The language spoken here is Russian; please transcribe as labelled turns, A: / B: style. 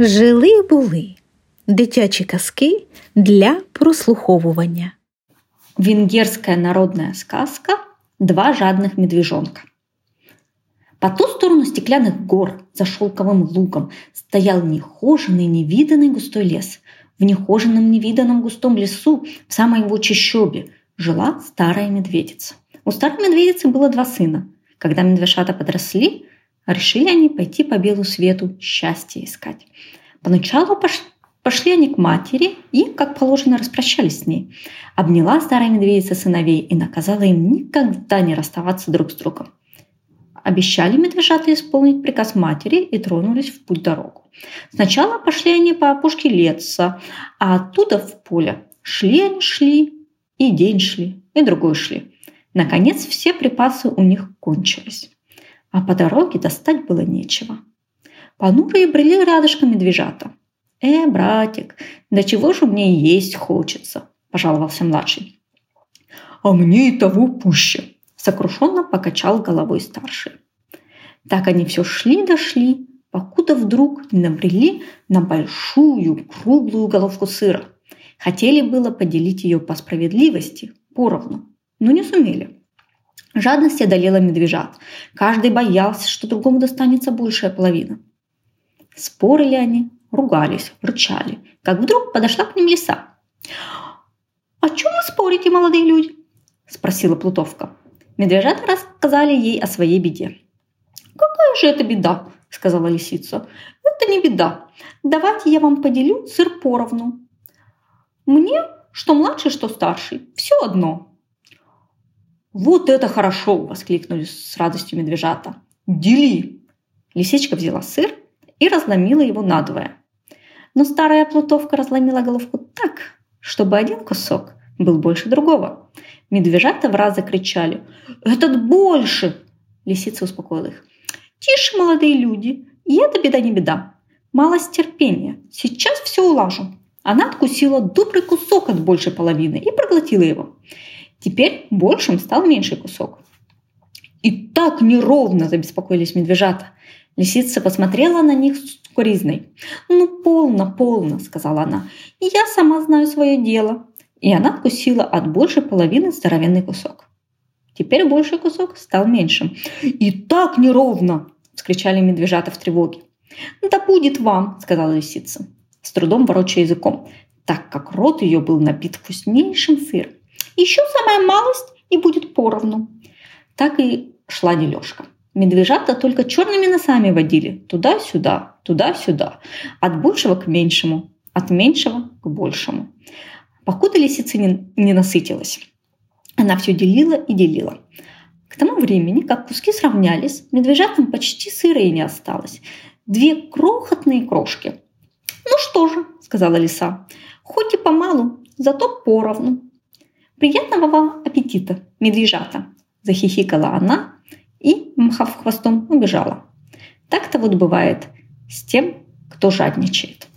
A: Жили були дитячі казки для прослуховування.
B: Венгерская народная сказка «Два жадных медвежонка». По ту сторону стеклянных гор за шелковым лугом стоял нехоженный, невиданный густой лес. В нехоженном, невиданном густом лесу, в самой его чащобе, жила старая медведица. У старой медведицы было два сына. Когда медвежата подросли, решили они пойти по белу свету счастье искать. Поначалу пош... пошли они к матери и, как положено, распрощались с ней. Обняла старая медведица сыновей и наказала им никогда не расставаться друг с другом. Обещали медвежата исполнить приказ матери и тронулись в путь дорогу. Сначала пошли они по опушке леса, а оттуда в поле. Шли они, шли, и день шли, и другой шли. Наконец все припасы у них кончились. А по дороге достать было нечего. Понурые брели рядышком медвежата. «Э, братик, да чего же мне есть хочется?» – пожаловался младший.
C: «А мне и того пуще», –
B: сокрушенно покачал головой старший. Так они все шли-дошли, покуда вдруг не набрели на большую круглую головку сыра. Хотели было поделить ее по справедливости, поровну, но не сумели. Жадность одолела медвежат. Каждый боялся, что другому достанется большая половина. Спорили они, ругались, рычали, как вдруг подошла к ним лиса. «О чем вы спорите, молодые люди?» – спросила Плутовка. Медвежата рассказали ей о своей беде. «Какая же это беда?» – сказала лисица. «Это не беда. Давайте я вам поделю сыр поровну. Мне, что младший, что старший, все одно».
C: «Вот это хорошо!» – воскликнули с радостью медвежата. «Дели!»
B: Лисичка взяла сыр и разломила его надвое. Но старая плутовка разломила головку так, чтобы один кусок был больше другого. Медвежата в раз закричали «Этот больше!» Лисица успокоила их. «Тише, молодые люди, и это беда не беда. Малость терпения. Сейчас все улажу». Она откусила добрый кусок от большей половины и проглотила его. Теперь большим стал меньший кусок.
C: «И так неровно!» – забеспокоились медвежата.
B: Лисица посмотрела на них с куризной. «Ну, полно, полно», — сказала она. «Я сама знаю свое дело». И она откусила от большей половины здоровенный кусок. Теперь больший кусок стал меньшим.
C: «И так неровно!» – вскричали медвежата в тревоге.
B: «Да будет вам!» – сказала лисица, с трудом ворочая языком, так как рот ее был набит вкуснейшим сыром. «Еще самая малость, и будет поровну». Так и шла дележка. Медвежата только черными носами водили туда-сюда, туда-сюда, от большего к меньшему, от меньшего к большему. Покуда лисица не, не насытилась, она все делила и делила. К тому времени, как куски сравнялись, медвежатам почти сыра и не осталось. Две крохотные крошки. «Ну что же», — сказала лиса, — «хоть и помалу, зато поровну». «Приятного вам аппетита, медвежата!» – захихикала она и, махав хвостом, убежала. Так-то вот бывает с тем, кто жадничает.